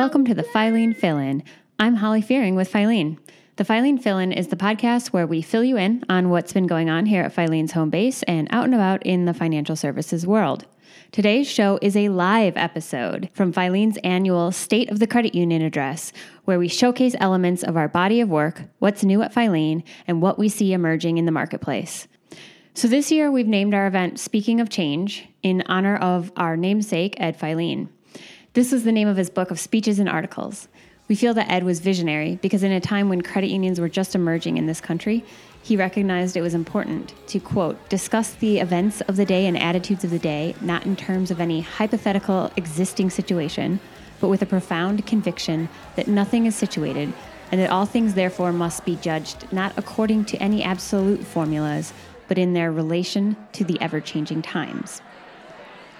Welcome to the Filene Fill In. I'm Holly Fearing with Filene. The Filene Fill In is the podcast where we fill you in on what's been going on here at Filene's home base and out and about in the financial services world. Today's show is a live episode from Filene's annual State of the Credit Union address, where we showcase elements of our body of work, what's new at Filene, and what we see emerging in the marketplace. So this year, we've named our event Speaking of Change in honor of our namesake, Ed Filene. This was the name of his book of speeches and articles. We feel that Ed was visionary because in a time when credit unions were just emerging in this country, he recognized it was important to, quote, discuss the events of the day and attitudes of the day, not in terms of any hypothetical existing situation, but with a profound conviction that nothing is situated and that all things therefore must be judged not according to any absolute formulas, but in their relation to the ever changing times.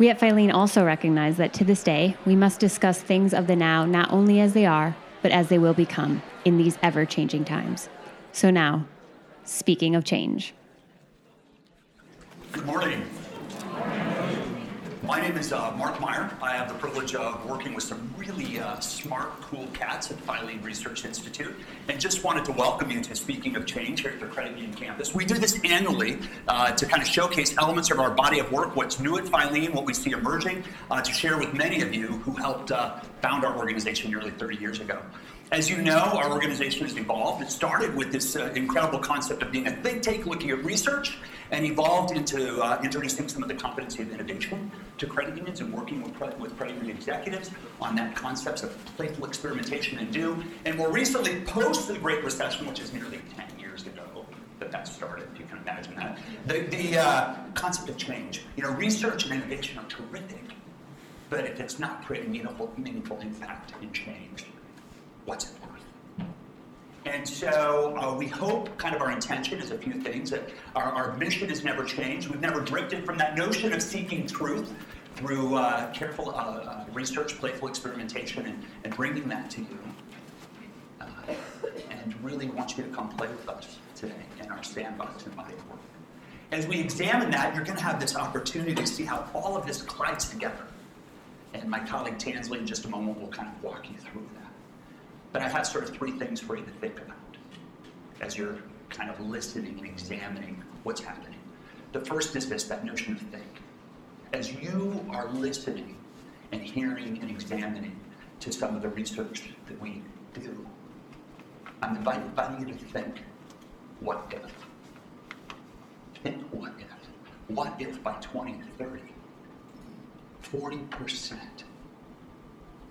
We at Filene also recognize that to this day, we must discuss things of the now not only as they are, but as they will become in these ever changing times. So now, speaking of change. Good morning. My name is uh, Mark Meyer. I have the privilege of working with some really uh, smart, cool cats at Filene Research Institute, and just wanted to welcome you to Speaking of Change here at the Credit Union campus. We do this annually uh, to kind of showcase elements of our body of work, what's new at Filene, what we see emerging, uh, to share with many of you who helped uh, found our organization nearly 30 years ago. As you know, our organization has evolved. It started with this uh, incredible concept of being a think tank looking at research and evolved into uh, introducing some of the competency of innovation to credit unions and working with, with credit union executives on that concepts of playful experimentation and do. And more recently, post the Great Recession, which is nearly 10 years ago that that started, if you can imagine that, the, the uh, concept of change. You know, research and innovation are terrific, but if it's not creating meaningful, meaningful impact and change, what's it worth? And so uh, we hope, kind of our intention is a few things, that our, our mission has never changed. We've never drifted from that notion of seeking truth through uh, careful uh, uh research, playful experimentation, and, and, bringing that to you. Uh, and really want you to come play with us today in our sandbox and body work. As we examine that, you're going to have this opportunity to see how all of this collides together. And my colleague Tansley, in just a moment, will kind of walk you through that. But I have sort of three things for you to think about as you're kind of listening and examining what's happening. The first is this that notion of think. As you are listening and hearing and examining to some of the research that we do, I'm inviting you to think what if? Think what if? What if by 2030, 40%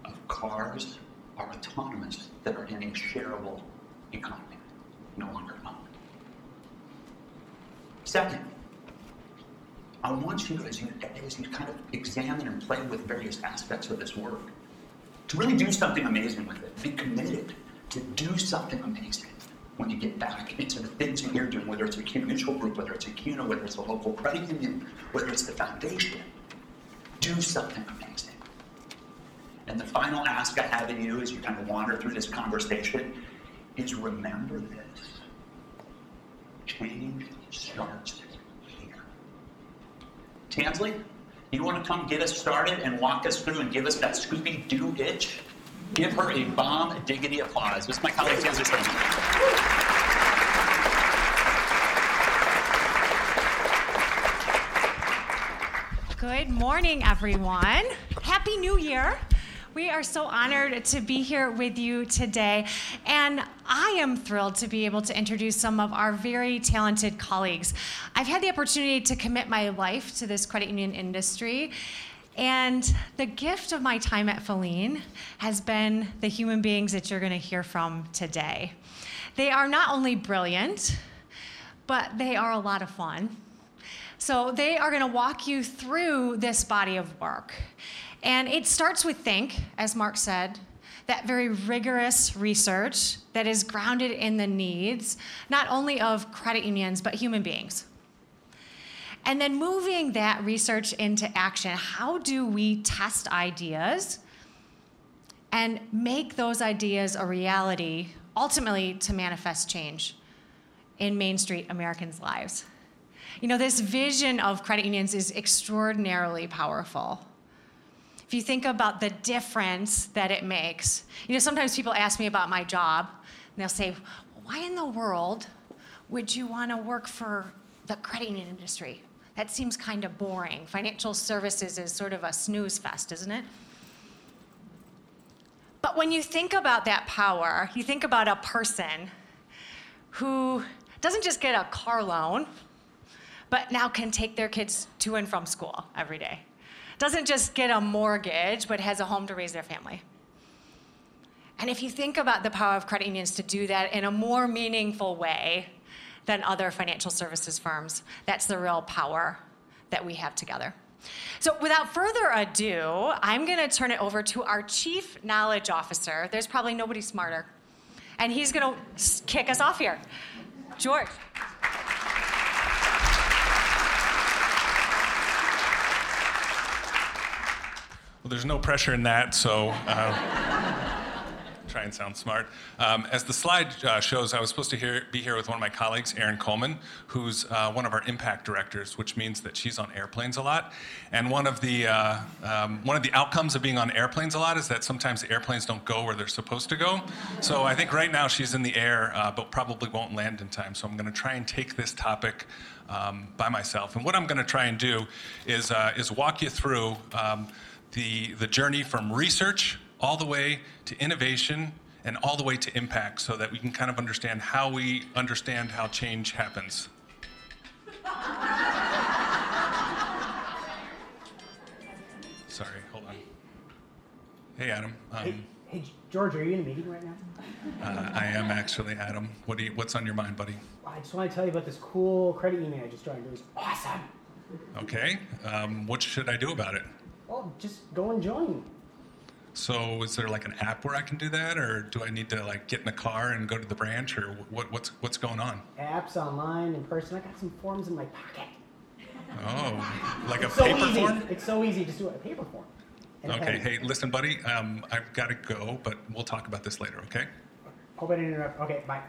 of cars are autonomous that are in a shareable economy, no longer owned. Second, I want you, as you, as you kind of examine and play with various aspects of this work, to really do something amazing with it. Be committed to do something amazing when you get back into the things that you're doing, whether it's a CUNA Mutual Group, whether it's a CUNA, whether it's a local credit union, whether it's the foundation. Do something amazing. And the final ask I have of you as you kind of wander through this conversation is remember this. Change starts here. Tansley, you want to come get us started and walk us through and give us that Scooby Doo itch? Give her a bomb diggity applause. This is my colleague Tansley Good morning, everyone. Happy New Year. We are so honored to be here with you today. And I am thrilled to be able to introduce some of our very talented colleagues. I've had the opportunity to commit my life to this credit union industry. And the gift of my time at Filene has been the human beings that you're going to hear from today. They are not only brilliant, but they are a lot of fun. So they are going to walk you through this body of work. And it starts with think, as Mark said, that very rigorous research that is grounded in the needs, not only of credit unions, but human beings. And then moving that research into action. How do we test ideas and make those ideas a reality, ultimately to manifest change in Main Street Americans' lives? You know, this vision of credit unions is extraordinarily powerful. If you think about the difference that it makes, you know, sometimes people ask me about my job and they'll say, why in the world would you want to work for the credit union industry? That seems kind of boring. Financial services is sort of a snooze fest, isn't it? But when you think about that power, you think about a person who doesn't just get a car loan, but now can take their kids to and from school every day. Doesn't just get a mortgage, but has a home to raise their family. And if you think about the power of credit unions to do that in a more meaningful way than other financial services firms, that's the real power that we have together. So, without further ado, I'm going to turn it over to our Chief Knowledge Officer. There's probably nobody smarter. And he's going to kick us off here. George. Well, there's no pressure in that, so. Uh, try and sound smart. Um, as the slide uh, shows, I was supposed to hear, be here with one of my colleagues, Erin Coleman, who's uh, one of our impact directors, which means that she's on airplanes a lot. And one of the uh, um, one of the outcomes of being on airplanes a lot is that sometimes the airplanes don't go where they're supposed to go. So I think right now she's in the air, uh, but probably won't land in time. So I'm going to try and take this topic. Um, by myself, and what I'm going to try and do is uh, is walk you through um, the the journey from research all the way to innovation and all the way to impact so that we can kind of understand how we understand how change happens. Sorry, hold on. Hey, Adam. Um, hey, hey, George, are you in a meeting right now? Uh, I am actually, Adam. What do you, what's on your mind, buddy? I just want to tell you about this cool credit union I just joined. It was awesome. Okay. Um, what should I do about it? Well, just go and join. So is there like an app where I can do that, or do I need to like get in the car and go to the branch, or what, what's what's going on? Apps online, in person. I got some forms in my pocket. Oh, like it's a paper so form? It's so easy. Just do it a paper form. Okay. Hey, listen, buddy. Um, I've got to go, but we'll talk about this later. Okay. Hope I didn't interrupt. Okay. Bye.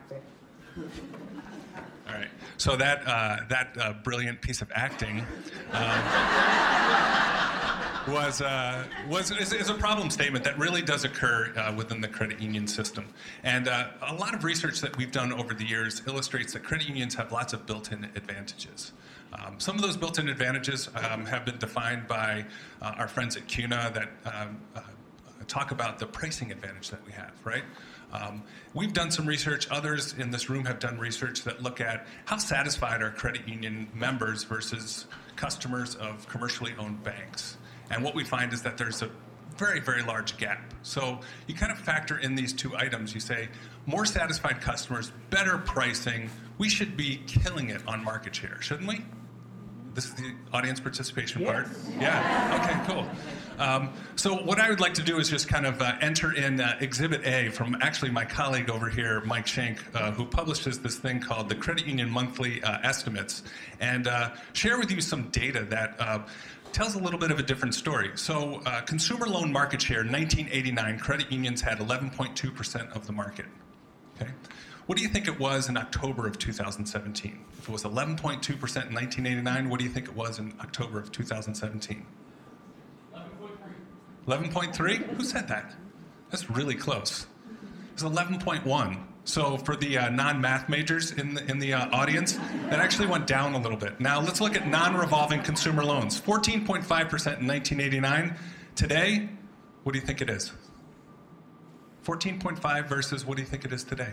All right. So that uh, that uh, brilliant piece of acting. Um, was, uh, was is, is, a problem statement that really does occur uh, within the credit union system. And uh, a lot of research that we've done over the years illustrates that credit unions have lots of built-in advantages. Um, some of those built-in advantages um, have been defined by uh, our friends at CUNA that um, uh, talk about the pricing advantage that we have, right? Um, we've done some research, others in this room have done research that look at how satisfied are credit union members versus customers of commercially owned banks. And what we find is that there's a very, very large gap. So you kind of factor in these two items. You say, more satisfied customers, better pricing. We should be killing it on market share, shouldn't we? This is the audience participation yes. part. Yeah. Okay. Cool. Um, so what I would like to do is just kind of uh, enter in uh, Exhibit A from actually my colleague over here, Mike Schenk, uh, who publishes this thing called the Credit Union Monthly uh, Estimates, and uh, share with you some data that uh, tells a little bit of a different story. So, uh, consumer loan market share, 1989, credit unions had 11.2% of the market. Okay, what do you think it was in October of 2017? If it was 11.2% in 1989, what do you think it was in October of 2017? 11.3. 11.3? Who said that? That's really close. It's 11.1. So for the uh, non-math majors in the, in the uh, audience, that actually went down a little bit. Now let's look at non-revolving consumer loans. 14.5% in 1989. Today, what do you think it is? 14.5 versus what do you think it is today?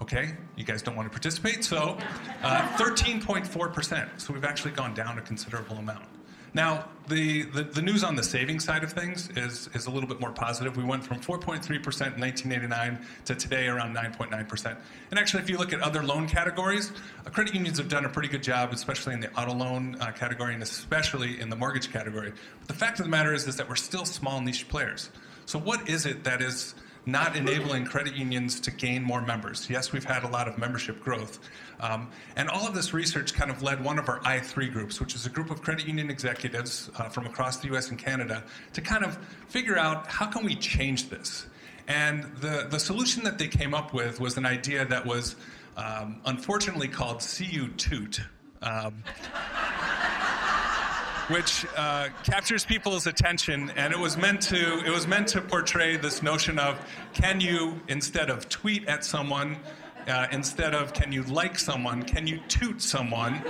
Okay, you guys don't want to participate, so uh, 13.4%. So we've actually gone down a considerable amount. Now, the, the, the, news on the savings side of things is, is a little bit more positive. We went from 4.3% in 1989 to today around 9.9%. And actually, if you look at other loan categories, uh, credit unions have done a pretty good job, especially in the auto loan uh, category and especially in the mortgage category. But the fact of the matter is, is that we're still small niche players. So, what is it that is not enabling credit unions to gain more members. Yes, we've had a lot of membership growth. Um, and all of this research kind of led one of our I3 groups, which is a group of credit union executives uh, from across the US and Canada, to kind of figure out how can we change this. And the, the solution that they came up with was an idea that was um, unfortunately called CU Toot. Um, which uh, captures people's attention, and it was meant to it was meant to portray this notion of can you instead of tweet at someone, uh, instead of can you like someone, can you toot someone,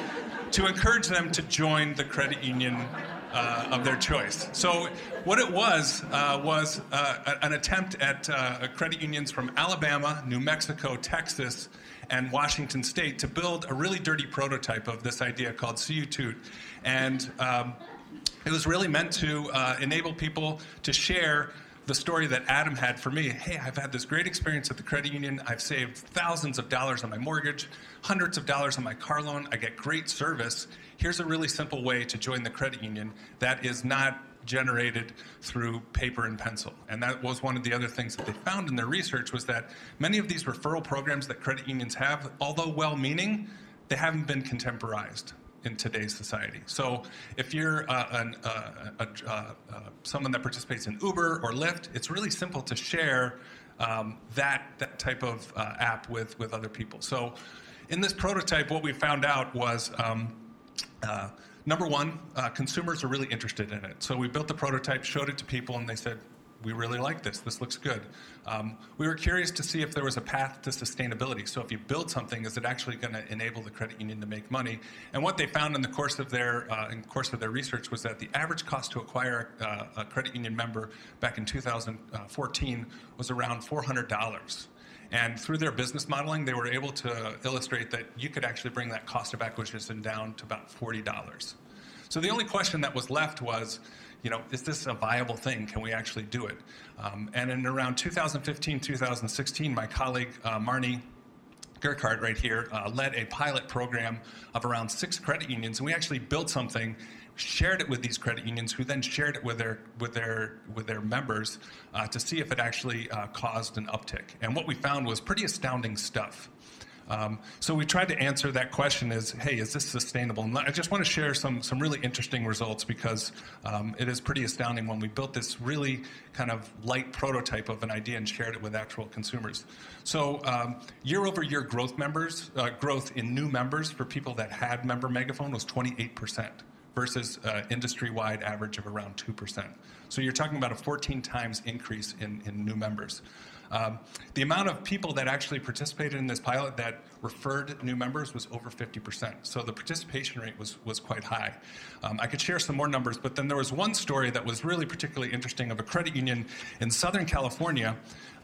to encourage them to join the credit union uh, of their choice. So, what it was uh, was uh, an attempt at uh, credit unions from Alabama, New Mexico, Texas, and Washington State to build a really dirty prototype of this idea called CU Toot. And um, it was really meant to uh, enable people to share the story that Adam had for me. Hey, I've had this great experience at the credit union. I've saved thousands of dollars on my mortgage, hundreds of dollars on my car loan. I get great service. Here's a really simple way to join the credit union that is not generated through paper and pencil. And that was one of the other things that they found in their research was that many of these referral programs that credit unions have, although well-meaning, they haven't been contemporized in today's society. So if you're uh, an, uh, uh, someone that participates in Uber or Lyft, it's really simple to share um, that, that type of uh, app with, with other people. So in this prototype, what we found out was um, number one, consumers are really interested in it. So we built the prototype, showed it to people, and they said, we really like this. This looks good. Um, we were curious to see if there was a path to sustainability. So if you build something, is it actually going to enable the credit union to make money? And what they found in the course of their uh, in course of their research was that the average cost to acquire uh, a credit union member back in 2014 was around $400. And through their business modeling, they were able to illustrate that you could actually bring that cost of acquisition down to about $40. So the only question that was left was, you know, is this a viable thing? Can we actually do it? Um, and in around 2015, 2016, my colleague uh, Marnie Gerhardt right here uh, led a pilot program of around six credit unions, and we actually built something, shared it with these credit unions, who then shared it with their with their with their members uh, to see if it actually uh, caused an uptick. And what we found was pretty astounding stuff. Um, so we tried to answer that question is, hey, is this sustainable? And I just want to share some, some really interesting results because um, it is pretty astounding when we built this really kind of light prototype of an idea and shared it with actual consumers. So um, year over year growth members, uh, growth in new members for people that had member megaphone was 28% versus uh, industry-wide average of around 2%. So you're talking about a 14 times increase in, in new members. Um, the amount of people that actually participated in this pilot that referred new members was over 50%. So the participation rate was, was quite high. Um, I could share some more numbers, but then there was one story that was really particularly interesting of a credit union in Southern California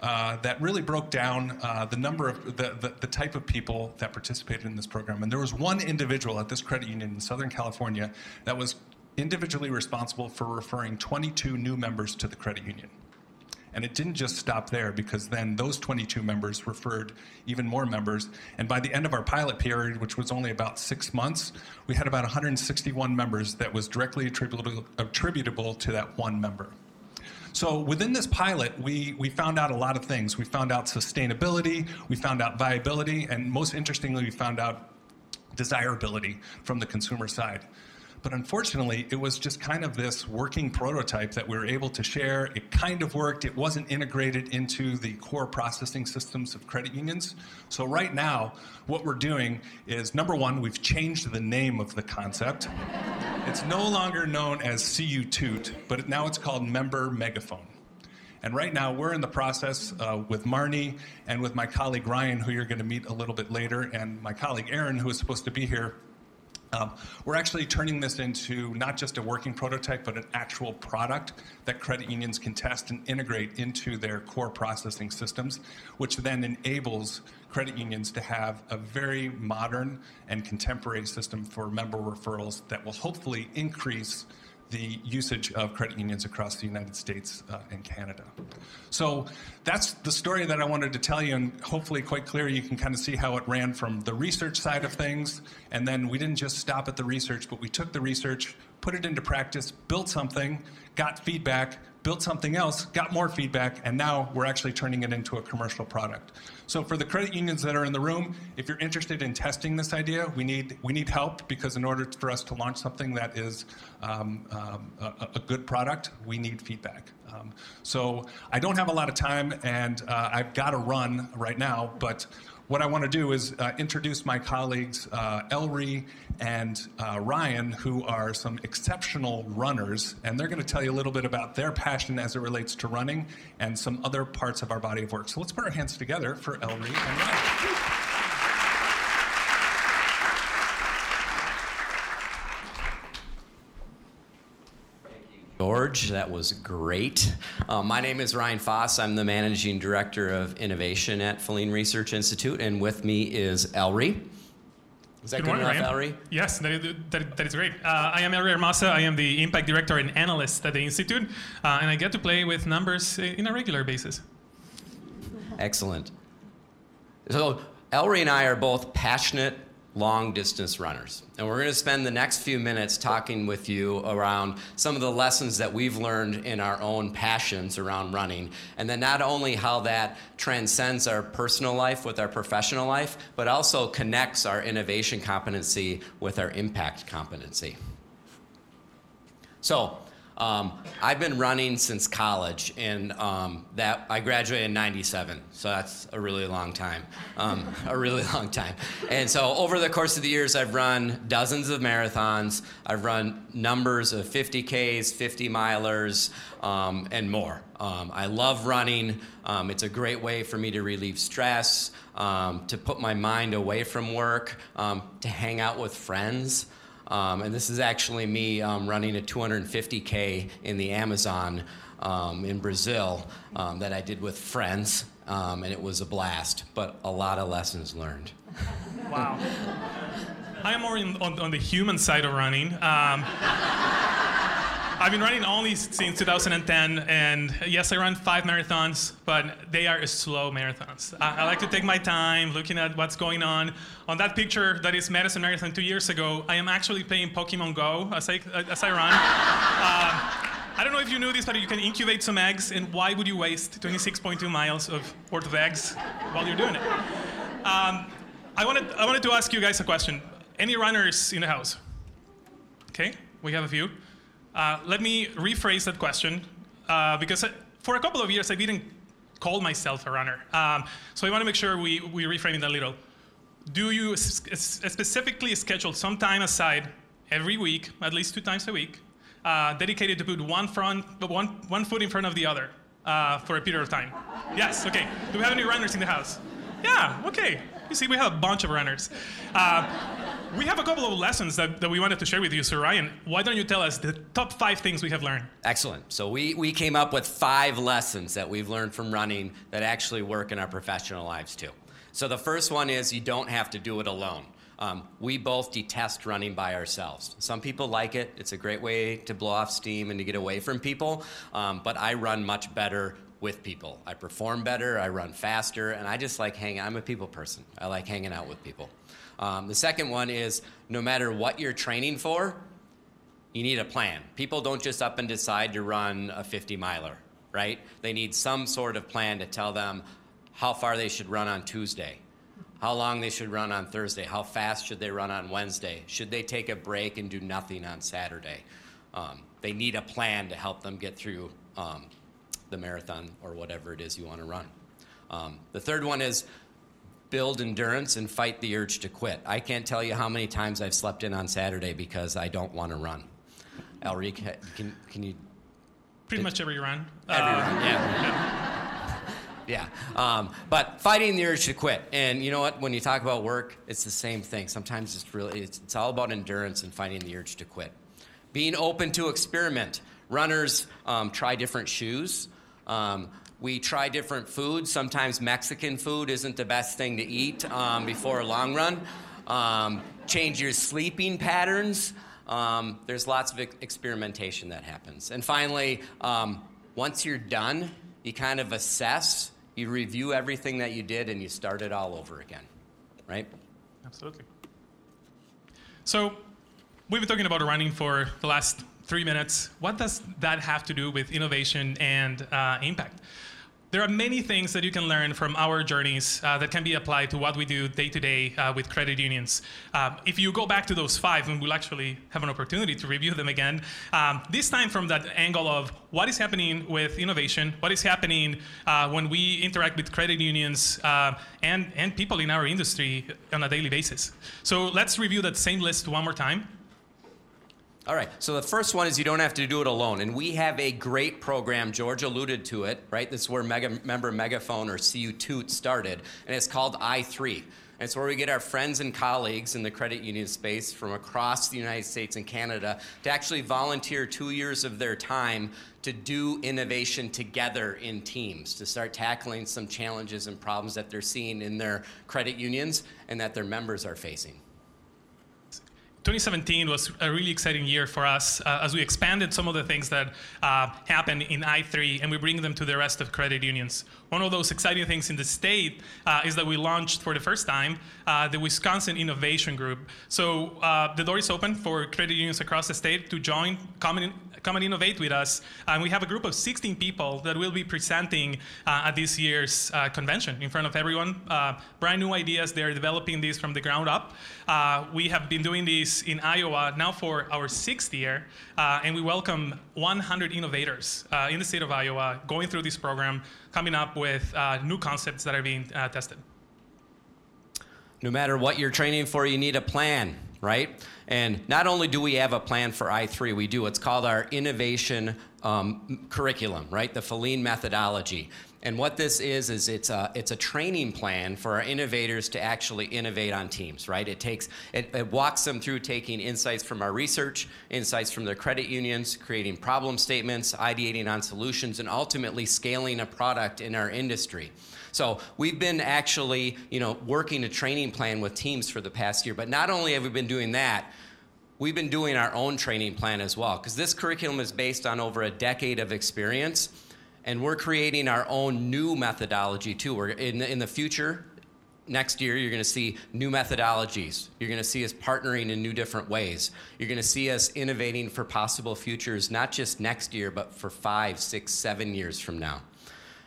uh, that really broke down uh, the number of the, the, the, type of people that participated in this program. And there was one individual at this credit union in Southern California that was individually responsible for referring 22 new members to the credit union. And it didn't just stop there because then those 22 members referred even more members. And by the end of our pilot period, which was only about six months, we had about 161 members that was directly attributable, attributable to that one member. So within this pilot, we, we found out a lot of things. We found out sustainability, we found out viability, and most interestingly, we found out desirability from the consumer side. But unfortunately, it was just kind of this working prototype that we were able to share. It kind of worked. It wasn't integrated into the core processing systems of credit unions. So right now, what we're doing is number one, we've changed the name of the concept. it's no longer known as CU Toot, but now it's called Member Megaphone. And right now, we're in the process uh, with Marnie and with my colleague Ryan, who you're going to meet a little bit later, and my colleague Erin, who is supposed to be here um, we're actually turning this into not just a working prototype, but an actual product that credit unions can test and integrate into their core processing systems, which then enables credit unions to have a very modern and contemporary system for member referrals that will hopefully increase the usage of credit unions across the United States uh, and Canada. So that's the story that I wanted to tell you, and hopefully quite clear. You can kind of see how it ran from the research side of things, and then we didn't just stop at the research, but we took the research, put it into practice, built something, got feedback, built something else, got more feedback, and now we're actually turning it into a commercial product. So for the credit unions that are in the room, if you're interested in testing this idea, we need we need help because in order for us to launch something that is um, um, a, a, good product, we need feedback. Um, so I don't have a lot of time, and uh, I've got to run right now, but what I want to do is uh, introduce my colleagues, uh, and uh, Ryan, who are some exceptional runners, and they're going to tell you a little bit about their passion as it relates to running and some other parts of our body of work. So let's put our hands together for Elri and Ryan. George, that was great. Uh, my name is Ryan Foss. I'm the Managing Director of Innovation at Filene Research Institute, and with me is Elri. Is that Good good, morning, enough. Elri? Yes, that is, that, that is great. Uh, I am Elri Armasa. I am the Impact Director and Analyst at the Institute, uh, and I get to play with numbers in a regular basis. Excellent. So, Elri and I are both passionate long distance runners. And we're going to spend the next few minutes talking with you around some of the lessons that we've learned in our own passions around running. And then not only how that transcends our personal life with our professional life, but also connects our innovation competency with our impact competency. So, um, I've been running since college, and um, that I graduated in '97, so that's a really long time, um, a really long time. And so, over the course of the years, I've run dozens of marathons. I've run numbers of 50ks, 50 milers, um, and more. Um, I love running. Um, it's a great way for me to relieve stress, to put my mind away from work, to hang out with friends. Um, and this is actually me um, running a 250K in the Amazon um, in Brazil um, that I did with friends. Um, and it was a blast, but a lot of lessons learned. Wow. I am more in, on, on the human side of running. I've been running only since 2010, and yes, I run five marathons, but they are slow marathons. I, I, like to take my time looking at what's going on. On that picture, that is Madison Marathon two years ago, I am actually playing Pokemon Go as I, as I run. Um, I don't know if you knew this, but you can incubate some eggs, and why would you waste 26.2 miles of worth of eggs while you're doing it? Um, I wanted, I wanted to ask you guys a question. Any runners in the house? Okay, we have a few. Uh, let me rephrase that question uh, because for a couple of years I didn't call myself a runner. Um, so I want to make sure we, we reframe it a little. Do you specifically schedule some time aside every week, at least two times a week, uh, dedicated to put one, front, one, one foot in front of the other uh, for a period of time? Yes, okay. Do we have any runners in the house? Yeah, okay. You see, we have a bunch of runners. We have a couple of lessons that, that we wanted to share with you. So, Ryan, why don't you tell us the top five things we have learned? Excellent. So, we, we came up with five lessons that we've learned from running that actually work in our professional lives too. So, the first one is you don't have to do it alone. Um, we both detest running by ourselves. Some people like it, it's a great way to blow off steam and to get away from people, um, but I run much better with people. I perform better, I run faster, and I just like hanging. I'm a people person. I like hanging out with people. Um, the second one is no matter what you're training for, you need a plan. People don't just up and decide to run a 50 miler, right? They need some sort of plan to tell them how far they should run on Tuesday, how long they should run on Thursday, how fast should they run on Wednesday, should they take a break and do nothing on Saturday. Um, they need a plan to help them get through um, the marathon or whatever it is you want to run. Um, the third one is build endurance and fight the urge to quit. I can't tell you how many times I've slept in on Saturday because I don't want to run. Elri, can, can you? Pretty much every run. Every Uh, run, yeah. Yeah. Um, but fighting the urge to quit. And you know what? When you talk about work, it's the same thing. Sometimes it's really, it's, it's all about endurance and fighting the urge to quit. Being open to experiment. Runners um, try different shoes. Um, we try different foods. Sometimes Mexican food isn't the best thing to eat um, before a long run. Um, change your sleeping patterns. Um, there's lots of experimentation that happens. And finally, um, once you're done, you kind of assess, you review everything that you did, and you start it all over again, right? Absolutely. So, we've been talking about running for the last three minutes. What does that have to do with innovation and uh, impact? There are many things that you can learn from our journeys uh, that can be applied to what we do day to day uh, with credit unions. Um, if you go back to those five, and we'll actually have an opportunity to review them again, um, this time from that angle of what is happening with innovation, what is happening uh, when we interact with credit unions uh, and, and people in our industry on a daily basis. So let's review that same list one more time. All right, so the first one is you don't have to do it alone. And we have a great program. George alluded to it, right? This is where Mega, member Megaphone or CU Toot started, and it's called I3. And it's where we get our friends and colleagues in the credit union space from across the United States and Canada to actually volunteer two years of their time to do innovation together in teams, to start tackling some challenges and problems that they're seeing in their credit unions and that their members are facing. 2017 was a really exciting year for us uh, as we expanded some of the things that uh, happened in I3 and we bring them to the rest of credit unions. One of those exciting things in the state uh, is that we launched for the first time uh, the Wisconsin Innovation Group. So uh, the door is open for credit unions across the state to join, come and, come and innovate with us. And we have a group of 16 people that will be presenting uh, at this year's convention in front of everyone. brand new ideas, they're developing these from the ground up. we have been doing this in Iowa now for our sixth year, uh, and we welcome 100 innovators uh, in the state of Iowa going through this program, coming up with uh, new concepts that are being uh, tested. No matter what you're training for, you need a plan, right? And not only do we have a plan for I3, we do what's called our innovation um, curriculum, right? The Filene methodology. And what this is is it's a it's a training plan for our innovators to actually innovate on teams, right? It takes it, it walks them through taking insights from our research, insights from their credit unions, creating problem statements, ideating on solutions, and ultimately scaling a product in our industry. So we've been actually, you know, working a training plan with teams for the past year. But not only have we been doing that, we've been doing our own training plan as well, because this curriculum is based on over a decade of experience and we're creating our own new methodology too. We're in the, in the future, next year you're going to see new methodologies you're going to see us partnering in new different ways you're going to see us innovating for possible futures not just next year but for five six seven years from now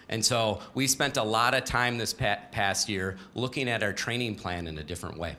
and so we spent a lot of time this past year looking at our training plan in a different way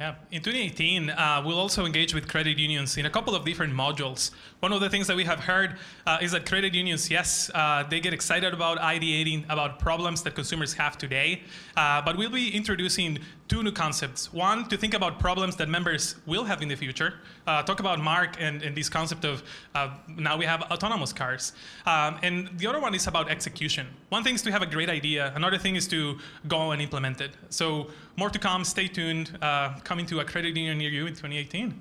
yeah, in 2018, uh, we'll also engage with credit unions in a couple of different modules. One of the things that we have heard uh, is that credit unions, yes, uh, they get excited about ideating about problems that consumers have today, uh, but we'll be introducing two new concepts. One, to think about problems that members will have in the future. Uh, talk about Mark and, and, this concept of uh, now we have autonomous cars. Um, and the other one is about execution. One thing is to have a great idea, another thing is to go and implement it. So, more to come, stay tuned, coming to a credit union near you in 2018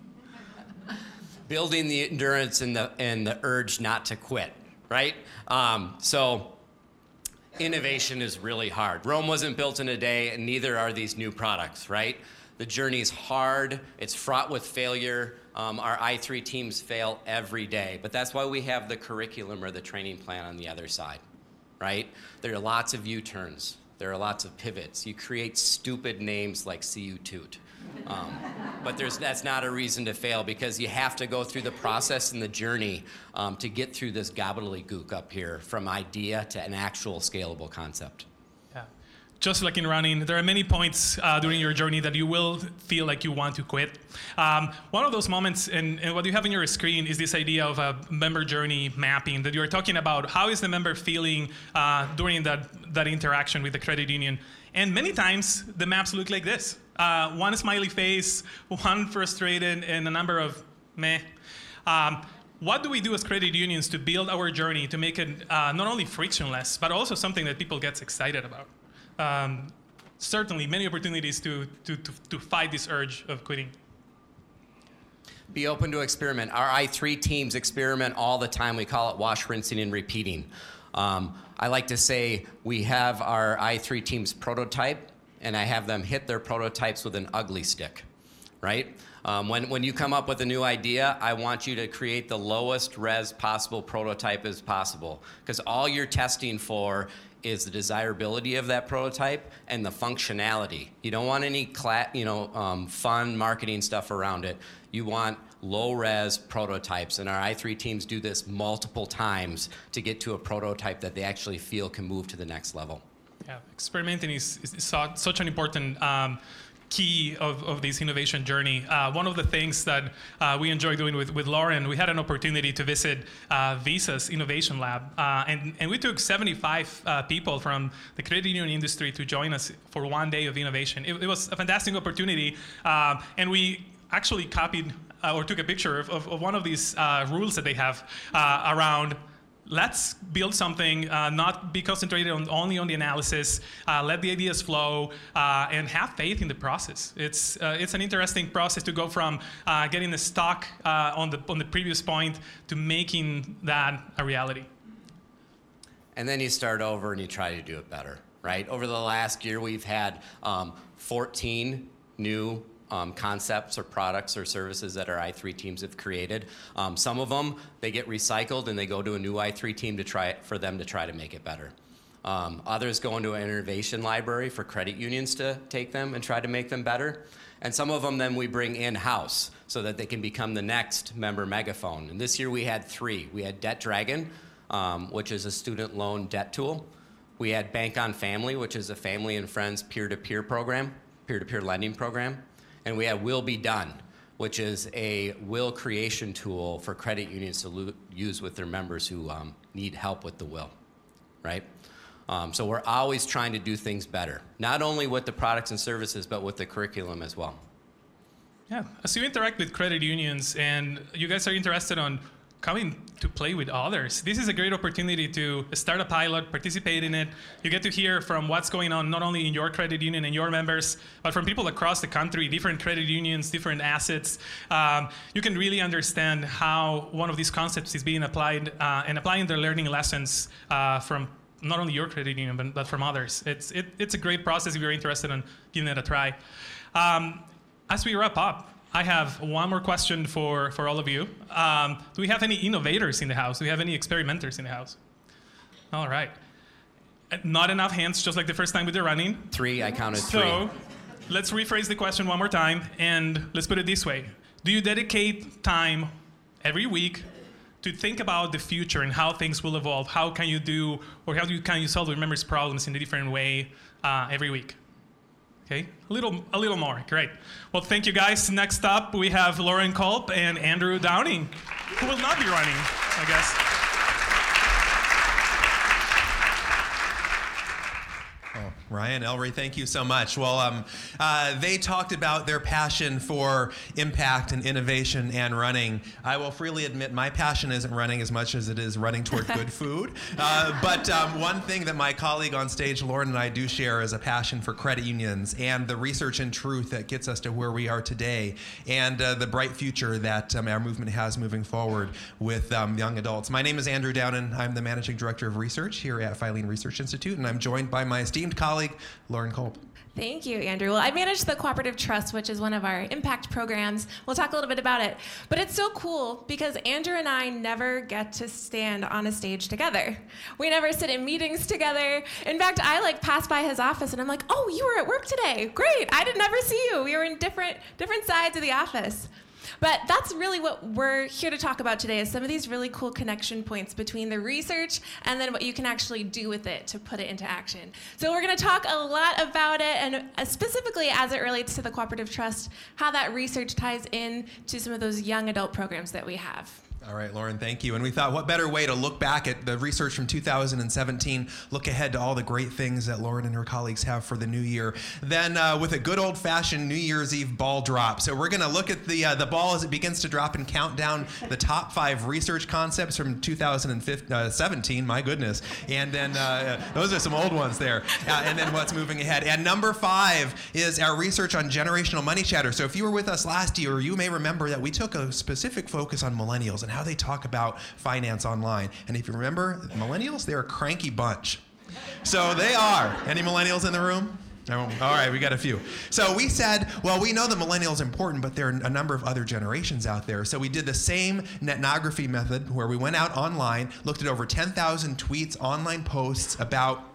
building the endurance and the and the urge not to quit, right? Um, so innovation is really hard. Rome wasn't built in a day, and neither are these new products, right? The journey is hard. It's fraught with failure. Um, our I3 teams fail every day, but that's why we have the curriculum or the training plan on the other side, right? There are lots of U-turns. There are lots of pivots. You create stupid names like CU Toot. Um, but that's not a reason to fail because you have to go through the process and the journey um, to get through this gobbledygook up here from idea to an actual scalable concept just like in running, there are many points uh, during your journey that you will feel like you want to quit. Um, one of those moments, and, and, what you have in your screen is this idea of a member journey mapping that you're talking about. How is the member feeling uh, during that, that interaction with the credit union? And many times the maps look like this uh, one smiley face, one frustrated, and a number of meh. Um, what do we do as credit unions to build our journey to make it uh, not only frictionless, but also something that people get excited about? Um, certainly many opportunities to, to, to, to fight this urge of quitting. Be open to experiment. Our I3 teams experiment all the time. We call it wash, rinsing, and repeating. Um, I like to say we have our I3 teams prototype, and I have them hit their prototypes with an ugly stick, right? Um, when, when you come up with a new idea, I want you to create the lowest res possible prototype as possible. Because all you're testing for is the desirability of that prototype and the functionality. You don't want any cla- you know, um, fun marketing stuff around it. You want low res prototypes. And our i3 teams do this multiple times to get to a prototype that they actually feel can move to the next level. Yeah, experimenting is, is so, such an important um, key of, of this innovation journey. Uh, one of the things that uh, we enjoy doing with, with Lauren, we had an opportunity to visit uh, Visa's innovation lab, uh, and, and we took 75 uh, people from the credit union industry to join us for one day of innovation. It, it was a fantastic opportunity, uh, and we actually copied or took a picture of, of, of one of these rules that they have around let's build something, uh, not be concentrated on, only on the analysis, uh, let the ideas flow, uh, and have faith in the process. It's, uh, it's an interesting process to go from uh, getting the stock uh, on, the, on the previous point to making that a reality. And then you start over and you try to do it better, right? Over the last year, we've had um, 14 new um, concepts or products or services that our i3 teams have created. Um, some of them they get recycled and they go to a new i3 team to try for them to try to make it better. Um, others go into an innovation library for credit unions to take them and try to make them better. And some of them then we bring in house so that they can become the next member megaphone. And this year we had three. We had Debt Dragon, um, which is a student loan debt tool. We had Bank on Family, which is a family and friends peer to peer program, peer to peer lending program and we have Will Be Done, which is a will creation tool for credit unions to lo- use with their members who um, need help with the will, right? Um, so we're always trying to do things better, not only with the products and services, but with the curriculum as well. Yeah, So you interact with credit unions and you guys are interested on coming to play with others. This is a great opportunity to start a pilot, participate in it. You get to hear from what's going on not only in your credit union and your members, but from people across the country, different credit unions, different assets. Um, you can really understand how one of these concepts is being applied uh, and applying the learning lessons uh, from not only your credit union, but, but from others. It's, it, it's a great process if you're interested in giving it a try. Um, as we wrap up, I have one more question for, for all of you. Um, do we have any innovators in the house? Do we have any experimenters in the house? All right. Uh, not enough hands, just like the first time we did running. Three, I counted three. So let's rephrase the question one more time, and let's put it this way Do you dedicate time every week to think about the future and how things will evolve? How can you do, or how do you, can you solve your members' problems in a different way uh, every week? Okay, a little, a little more. Great. Well, thank you guys. Next up, we have Lauren Culp and Andrew Downin, who will not be running, I guess. Ryan Elri, thank you so much. Well, um, uh, they talked about their passion for impact and innovation and running. I will freely admit my passion isn't running as much as it is running toward good food. Uh, but um, one thing that my colleague on stage, Lauren, and I do share is a passion for credit unions and the research and truth that gets us to where we are today and uh, the bright future that um, our movement has moving forward with um, young adults. My name is Andrew Downin. I'm the managing director of research here at Filene Research Institute, and I'm joined by my esteemed colleague colleague, Lauren Culp. Thank you, Andrew. Well, I manage the Cooperative Trust, which is one of our impact programs. We'll talk a little bit about it. But it's so cool because Andrew and I never get to stand on a stage together. We never sit in meetings together. In fact, I like pass by his office and I'm like, "Oh, you were at work today. Great. I did never see you. We were in different different sides of the office." But that's really what we're here to talk about today is some of these really cool connection points between the research and then what you can actually do with it to put it into action. So we're going to talk a lot about it and uh, specifically as it relates to the cooperative trust, how that research ties in to some of those young adult programs that we have. All right, Lauren, thank you. And we thought, what better way to look back at the research from 2017, look ahead to all the great things that Lauren and her colleagues have for the new year, than uh, with a good old fashioned New Year's Eve ball drop. So we're going to look at the, uh, the ball as it begins to drop and count down the top five research concepts from 2017, uh, my goodness. And then uh, those are some old ones there. Uh, and then what's moving ahead. And number five is our research on generational money chatter. So if you were with us last year, you may remember that we took a specific focus on millennials and how they talk about finance online. And if you remember, millennials, they're a cranky bunch. So they are. Any millennials in the room? all right, we got a few. So we said, well, we know the millennials are important, but there are a number of other generations out there. So we did the same netnography method where we went out online, looked at over 10,000 tweets, online posts about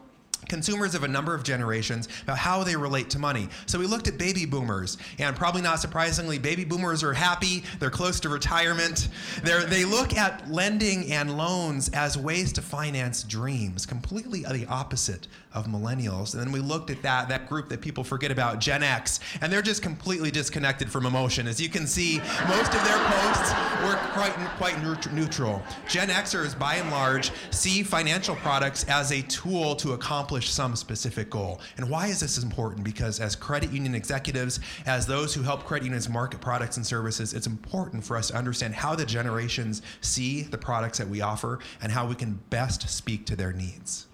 consumers of a number of generations about how they relate to money. So we looked at baby boomers, and probably not surprisingly, baby boomers are happy, they're close to retirement. They're, they look at lending and loans as ways to finance dreams, completely the opposite of millennials. And then we looked at that, that group that people forget about, Gen X, and they're just completely disconnected from emotion. As you can see, most of their posts were quite, quite neutral. Gen Xers, by and large, see financial products as a tool to accomplish some specific goal. And why is this important? Because as credit union executives, as those who help credit unions market products and services, it's important for us to understand how the generations see the products that we offer and how we can best speak to their needs.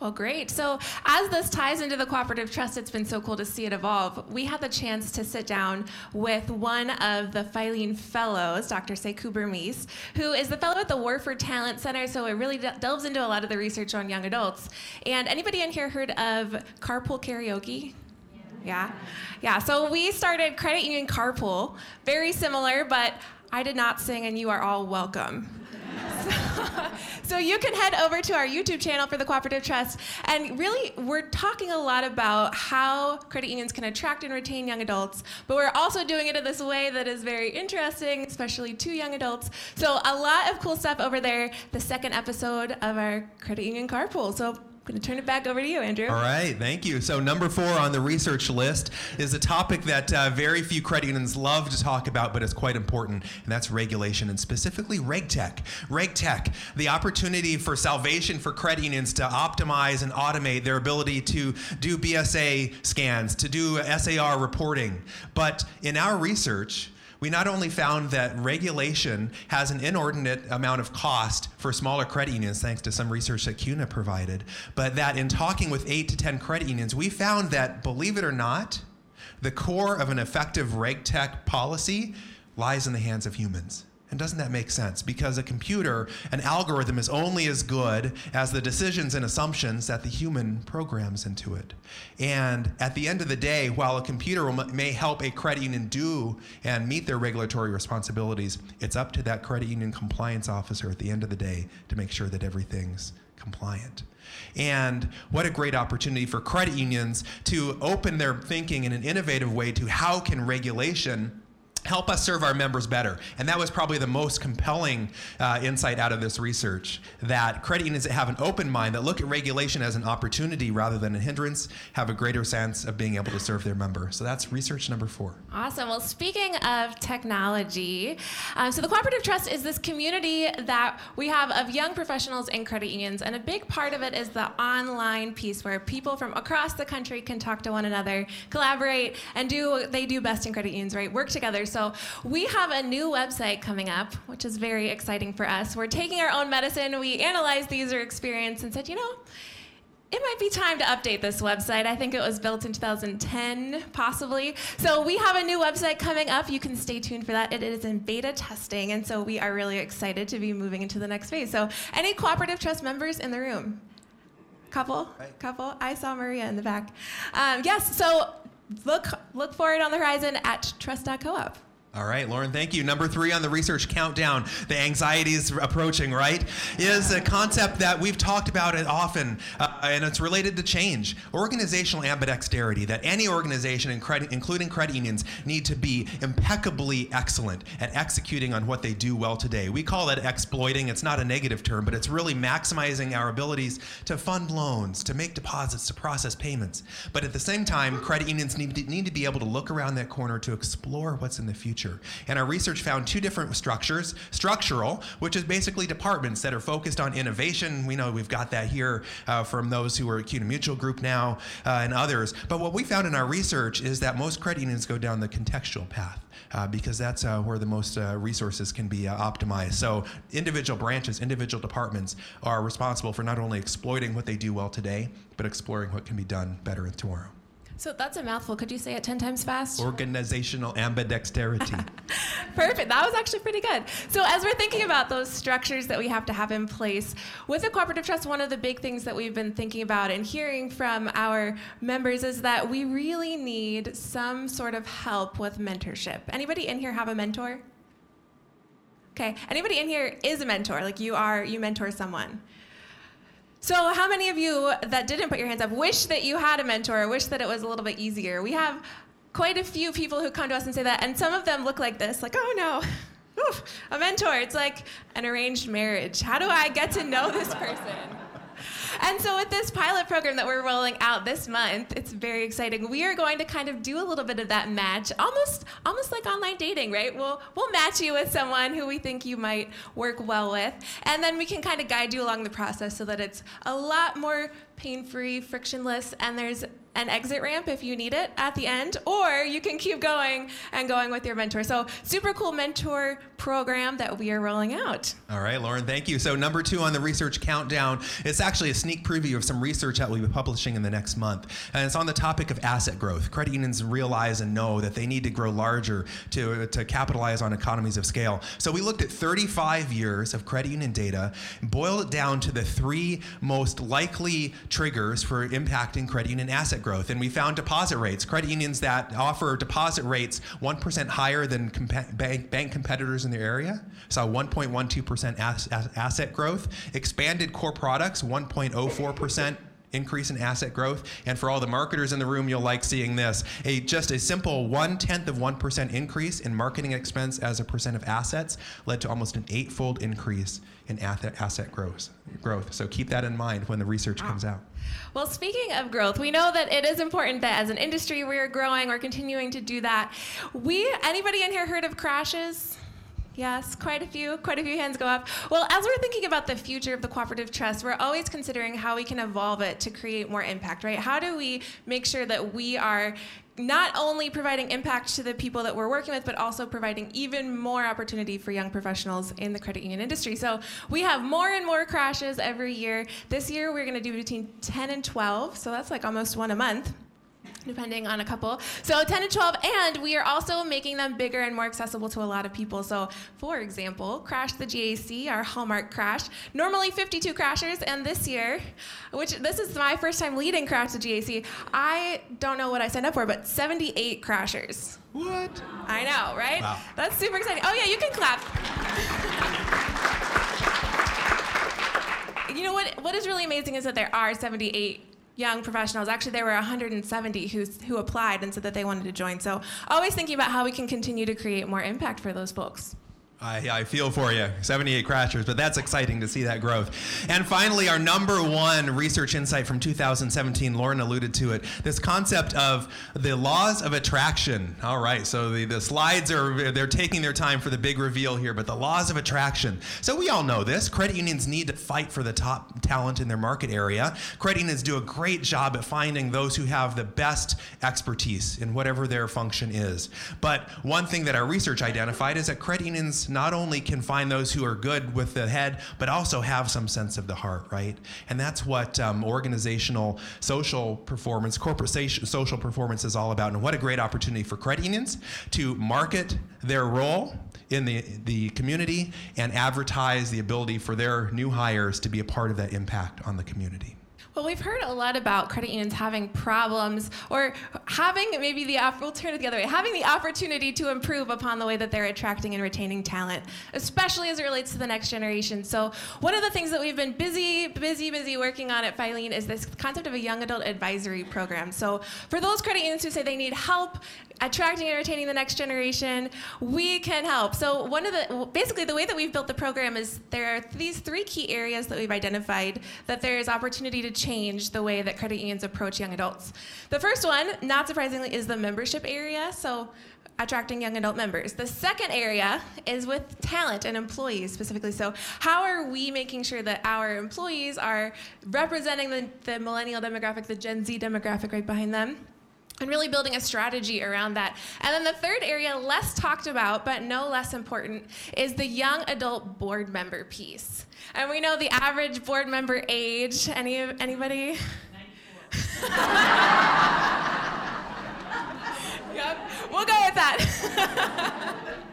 Well, great. So, as this ties into the cooperative trust, it's been so cool to see it evolve. We had the chance to sit down with one of the Filene Fellows, Dr. Sekou Bermiss, who is the fellow at the Warford Talent Center. So, it really de- delves into a lot of the research on young adults. And anybody in here heard of carpool karaoke? Yeah? Yeah. So, we started Credit Union Carpool, very similar, but I did not sing, and you are all welcome. so you can head over to our YouTube channel for the Cooperative Trust. And really, we're talking a lot about how credit unions can attract and retain young adults, but we're also doing it in this way that is very interesting, especially to young adults. So a lot of cool stuff over there. The second episode of our credit union carpool. So going to turn it back over to you, Andrew. All right, thank you. So, number four on the research list is a topic that uh, very few credit unions love to talk about, but it's quite important, and that's regulation, and specifically RegTech. RegTech, the opportunity for salvation for credit unions to optimize and automate their ability to do BSA scans, to do SAR reporting. But in our research, we not only found that regulation has an inordinate amount of cost for smaller credit unions, thanks to some research that CUNA provided, but that in talking with eight to 10 credit unions, we found that, believe it or not, the core of an effective RegTech policy lies in the hands of humans. And doesn't that make sense? Because a computer, an algorithm is only as good as the decisions and assumptions that the human programs into it. And at the end of the day, while a computer may help a credit union do and meet their regulatory responsibilities, it's up to that credit union compliance officer at the end of the day to make sure that everything's compliant. And what a great opportunity for credit unions to open their thinking in an innovative way to how can regulation help us serve our members better. And that was probably the most compelling uh, insight out of this research that credit unions that have an open mind, that look at regulation as an opportunity rather than a hindrance, have a greater sense of being able to serve their member. So that's research number four. Awesome. Well, speaking of technology, um, so the Cooperative Trust is this community that we have of young professionals in credit unions. And a big part of it is the online piece where people from across the country can talk to one another, collaborate, and do what they do best in credit unions, right? Work together. So we have a new website coming up, which is very exciting for us. We're taking our own medicine. We analyzed the user experience and said, you know, it might be time to update this website. I think it was built in 2010, possibly. So we have a new website coming up. You can stay tuned for that. It is in beta testing, and so we are really excited to be moving into the next phase. So, any cooperative trust members in the room? Couple, couple. I saw Maria in the back. Um, yes. So look look for it on the horizon at trust.coop. All right, Lauren, thank you. Number three on the research countdown, the anxiety is approaching, right? Is a concept that we've talked about it often, uh, and it's related to change. Organizational ambidexterity, that any organization, including credit unions, need to be impeccably excellent at executing on what they do well today. We call it exploiting. It's not a negative term, but it's really maximizing our abilities to fund loans, to make deposits, to process payments. But at the same time, credit unions need to, need to be able to look around that corner to explore what's in the future future. And our research found two different structures structural, which is basically departments that are focused on innovation. We know we've got that here uh, from those who are at CUNA Mutual Group now uh, and others. But what we found in our research is that most credit unions go down the contextual path. Uh, because that's uh, where the most uh, resources can be uh, optimized. So, individual branches, individual departments are responsible for not only exploiting what they do well today, but exploring what can be done better tomorrow. So that's a mouthful. Could you say it 10 times fast? Organizational ambidexterity. Perfect. That was actually pretty good. So, as we're thinking about those structures that we have to have in place, with the cooperative trust, one of the big things that we've been thinking about and hearing from our members is that we really need some sort of help with mentorship. Anybody in here have a mentor? Okay. Anybody in here is a mentor? Like you are, you mentor someone. So, how many of you that didn't put your hands up wish that you had a mentor, wish that it was a little bit easier? We have quite a few people who come to us and say that, and some of them look like this like, oh no, Oof, a mentor. It's like an arranged marriage. How do I get to know this person? And so, with this pilot program that we're rolling out this month, it's very exciting. We are going to kind of do a little bit of that match, almost, almost like online dating, right? We'll we'll match you with someone who we think you might work well with, and then we can kind of guide you along the process so that it's a lot more pain-free, frictionless, and there's an exit ramp if you need it at the end, or you can keep going and going with your mentor. So, super cool mentor program that we are rolling out. All right, Lauren, thank you. So, number two on the research countdown, it's actually a sneak preview of some research that we'll be publishing in the next month. And it's on the topic of asset growth. Credit unions realize and know that they need to grow larger to, to capitalize on economies of scale. So, we looked at 35 years of credit union data, boiled it down to the three most likely triggers for impacting credit union asset growth. And we found deposit rates, credit unions that offer deposit rates 1% higher than bank, bank competitors in their area, saw 1.12% as- as- asset growth. Expanded core products, 1.04% increase in asset growth. And for all the marketers in the room, you'll like seeing this. A just a simple one tenth of one percent increase in marketing expense as a percent of assets led to almost an eightfold increase in asset asset growth. Growth. So keep that in mind when the research comes out. Well, speaking of growth, we know that it is important that as an industry we're growing, we're continuing to do that. We anybody in here heard of crashes? Yes, quite a few, quite a few hands go up. Well, as we're thinking about the future of the cooperative trust, we're always considering how we can evolve it to create more impact, right? How do we make sure that we are not only providing impact to the people that we're working with, but also providing even more opportunity for young professionals in the credit union industry. So we have more and more crashes every year. This year we're going to do between 10 and 12, so that's like almost one a month depending on a couple. So 10 to 12, and we are also making them bigger and more accessible to a lot of people. So, for example, Crash the GAC, our hallmark crash, normally 52 crashers, and this year, which this is my first time leading Crash the GAC, I don't know what I signed up for, but 78 crashers. What? I know, right? Wow. That's super exciting. Oh, yeah, you can clap. you know what? What is really amazing is that there are 78 young professionals. Actually, there were 170 who, who applied and said that they wanted to join. So, always thinking about how we can continue to create more impact for those folks. I, I feel for you, 78 crashers, but that's exciting to see that growth. And finally, our number one research insight from 2017, Lauren alluded to it, this concept of the laws of attraction. All right, so the, the slides are, they're taking their time for the big reveal here, but the laws of attraction. So we all know this. Credit unions need to fight for the top talent in their market area. Credit unions do a great job at finding those who have the best expertise in whatever their function is. But one thing that our research identified is that credit unions not only can find those who are good with the head, but also have some sense of the heart, right? And that's what um, organizational social performance, corporate social performance is all about. And what a great opportunity for credit unions to market their role in the, the community and advertise the ability for their new hires to be a part of that impact on the community. Well, we've heard a lot about credit unions having problems or having maybe the, we'll turn it the other way, having the opportunity to improve upon the way that they're attracting and retaining talent, especially as it relates to the next generation. So, one of the things that we've been busy, busy, busy working on at Filene is this concept of a young adult advisory program. So, for those credit unions who say they need help attracting and retaining the next generation, we can help. So, one of the, basically, the way that we've built the program is there are these three key areas that we've identified that there is opportunity to change the way that credit unions approach young adults. The first one, not surprisingly, is the membership area. So, attracting young adult members. The second area is with talent and employees specifically. So, how are we making sure that our employees are representing the, the millennial demographic, the Gen Z demographic right behind them? And really building a strategy around that. And then the third area, less talked about, but no less important, is the young adult board member piece. And we know the average board member age. Any anybody? yep, we'll go with that.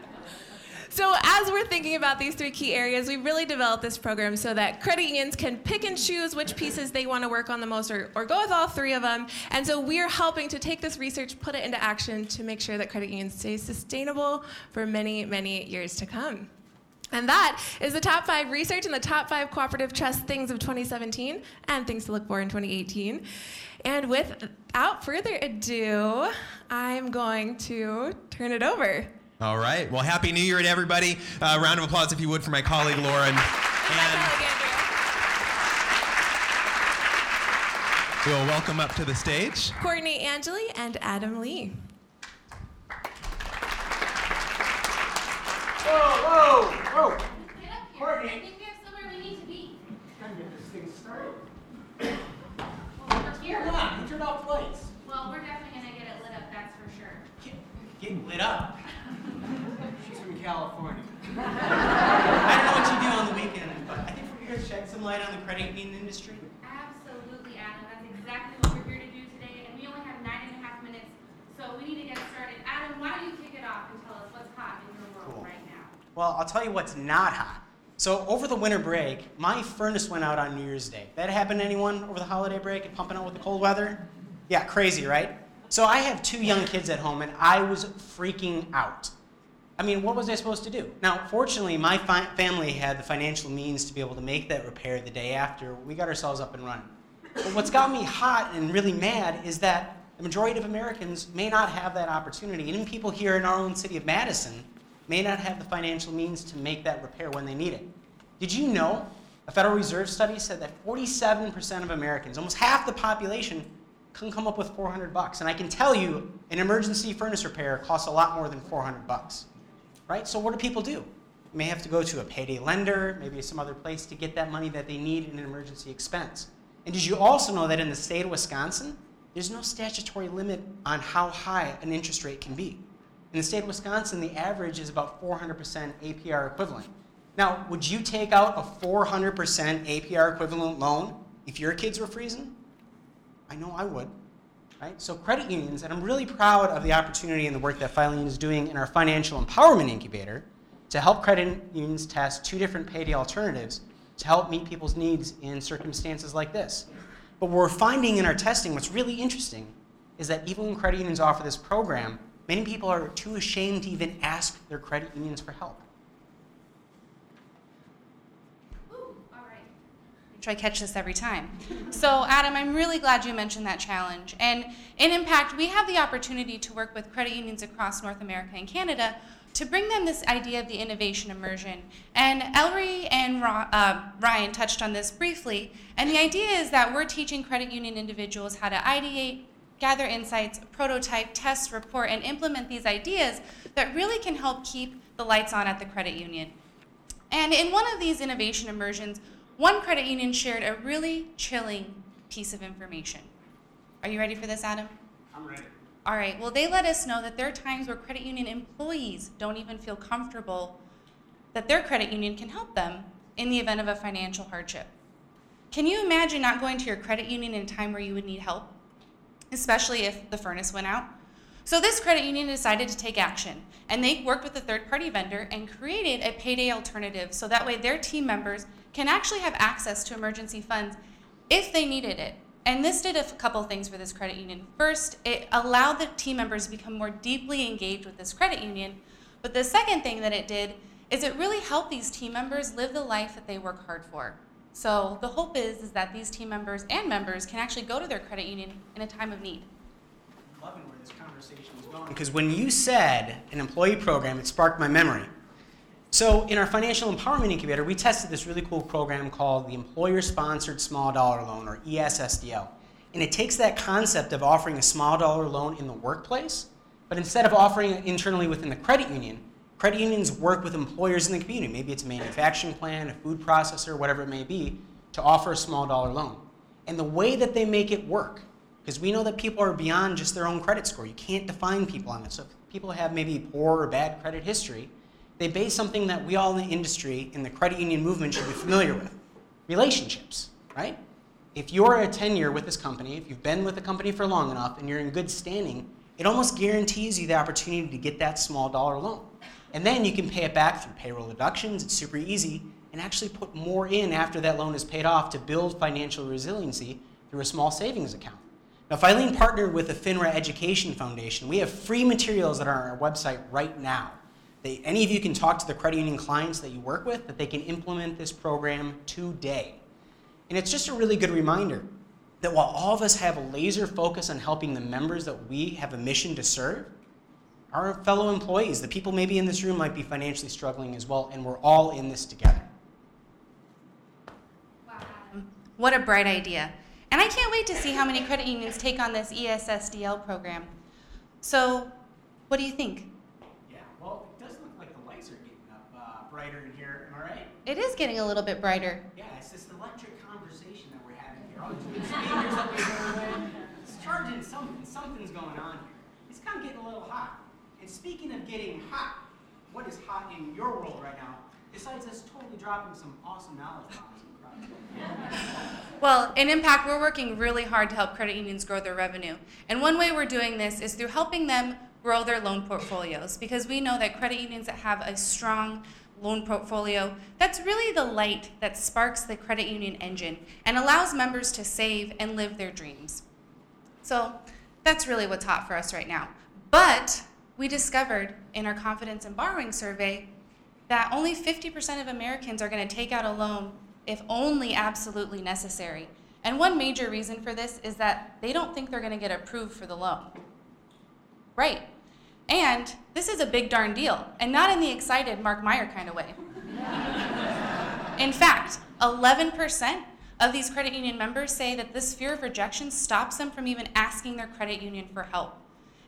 So, as we're thinking about these three key areas, we really developed this program so that credit unions can pick and choose which pieces they want to work on the most or, or go with all three of them. And so, we're helping to take this research, put it into action to make sure that credit unions stay sustainable for many, many years to come. And that is the top five research and the top five cooperative trust things of 2017 and things to look for in 2018. And without further ado, I'm going to turn it over. All right. Well, Happy New Year to everybody. Uh, round of applause, if you would, for my colleague Lauren. And we'll welcome up to the stage Courtney Angeli and Adam Lee. Whoa, whoa, whoa! Courtney. I think we have somewhere we need to be. Time to get this thing started. Well, we're here. Come on, who turned off lights? Well, we're definitely gonna get it lit up, that's for sure. Get, getting lit up. She's from California. I don't know what you do on the weekend, but I think we're here to shed some light on the credit union industry. Absolutely, Adam. That's exactly what we're here to do today, and we only have nine and a half minutes, so we need to get started. Adam, why don't you kick it off and tell us what's hot in your world Cool. right now? Well, I'll tell you what's not hot. So over the winter break, my furnace went out on New Year's Day. That happened to anyone over the holiday break and pumping out with the cold weather? Yeah, crazy, right? So I have two young kids at home, and I was freaking out. I mean, what was I supposed to do? Now, fortunately, my fi- family had the financial means to be able to make that repair the day after we got ourselves up and running. But what's got me hot and really mad is that the majority of Americans may not have that opportunity. And even people here in our own city of Madison may not have the financial means to make that repair when they need it. Did you know a Federal Reserve study said that 47% of Americans, almost half the population, couldn't come up with 400 bucks. And I can tell you, an emergency furnace repair costs a lot more than 400 bucks. Right? So what do people do? They may have to go to a payday lender, maybe some other place to get that money that they need in an emergency expense. And did you also know that in the state of Wisconsin, there's no statutory limit on how high an interest rate can be? In the state of Wisconsin, the average is about 400% APR equivalent. Now, would you take out a 400% APR equivalent loan if your kids were freezing? I know I would. Right? So credit unions, and I'm really proud of the opportunity and the work that Filene is doing in our financial empowerment incubator to help credit unions test two different payday alternatives to help meet people's needs in circumstances like this. But what we're finding in our testing, what's really interesting, is that even when credit unions offer this program, many people are too ashamed to even ask their credit unions for help. Ooh, all right. Try to catch this every time. So, Adam, I'm really glad you mentioned that challenge. And in Impact, we have the opportunity to work with credit unions across North America and Canada to bring them this idea of the innovation immersion. And Elri and uh, Ryan touched on this briefly. And the idea is that we're teaching credit union individuals how to ideate, gather insights, prototype, test, report, and implement these ideas that really can help keep the lights on at the credit union. And in one of these innovation immersions, one credit union shared a really chilling piece of information. Are you ready for this, Adam? I'm ready. All right, well, they let us know that there are times where credit union employees don't even feel comfortable that their credit union can help them in the event of a financial hardship. Can you imagine not going to your credit union in a time where you would need help, especially if the furnace went out? So, this credit union decided to take action, and they worked with a third party vendor and created a payday alternative so that way their team members can actually have access to emergency funds if they needed it. And this did a couple things for this credit union. First, it allowed the team members to become more deeply engaged with this credit union. But the second thing that it did is it really helped these team members live the life that they work hard for. So the hope is, is that these team members and members can actually go to their credit union in a time of need. loving where this conversation is going. Because when you said an employee program, it sparked my memory. So, in our financial empowerment incubator, we tested this really cool program called the Employer Sponsored Small Dollar Loan, or ESSDL. And it takes that concept of offering a small dollar loan in the workplace, but instead of offering it internally within the credit union, credit unions work with employers in the community. Maybe it's a manufacturing plant, a food processor, whatever it may be, to offer a small dollar loan. And the way that they make it work, because we know that people are beyond just their own credit score. You can't define people on it. So if people have maybe poor or bad credit history, they base something that we all in the industry, in the credit union movement, should be familiar with relationships, right? If you're a tenure with this company, if you've been with the company for long enough and you're in good standing, it almost guarantees you the opportunity to get that small dollar loan. And then you can pay it back through payroll deductions, it's super easy, and actually put more in after that loan is paid off to build financial resiliency through a small savings account. Now, Filene partnered with the FINRA Education Foundation. We have free materials that are on our website right now They, any of you can talk to the credit union clients that you work with that they can implement this program today. And it's just a really good reminder that while all of us have a laser focus on helping the members that we have a mission to serve, our fellow employees, the people maybe in this room might be financially struggling as well, and we're all in this together. Wow. What a bright idea. And I can't wait to see how many credit unions take on this ESSDL program. So, what do you think? Yeah, well, it does look like the lights are getting up uh, brighter in here. Am I right? It is getting a little bit brighter. Yeah, it's this electric conversation that we're having here. All big speakers up here. It's charging something. Something's going on here. It's kind of getting a little hot. And speaking of getting hot, what is hot in your world right now, besides us totally dropping some awesome knowledge bombs the? Well, in Impact, we're working really hard to help credit unions grow their revenue. And one way we're doing this is through helping them grow their loan portfolios because we know that credit unions that have a strong loan portfolio, that's really the light that sparks the credit union engine and allows members to save and live their dreams. So that's really what's hot for us right now. But we discovered in our confidence and borrowing survey that only 50% of Americans are going to take out a loan if only absolutely necessary. And one major reason for this is that they don't think they're going to get approved for the loan. Right. And this is a big darn deal, and not in the excited Mark Meyer kind of way. in fact, 11% of these credit union members say that this fear of rejection stops them from even asking their credit union for help.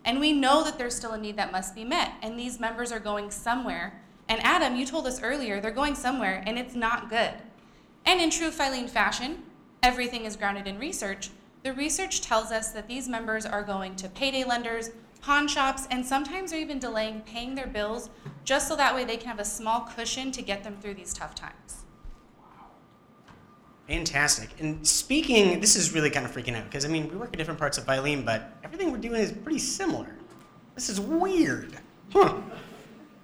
And we know that there's still a need that must be met, and these members are going somewhere. And Adam, you told us earlier, they're going somewhere, and it's not good. And in true Filene fashion, everything is grounded in research. The research tells us that these members are going to payday lenders, pawn shops, and sometimes they're even delaying paying their bills just so that way they can have a small cushion to get them through these tough times. Fantastic. And speaking, this is really kind of freaking out because I mean, we work in different parts of Filene, but everything we're doing is pretty similar. This is weird. Huh.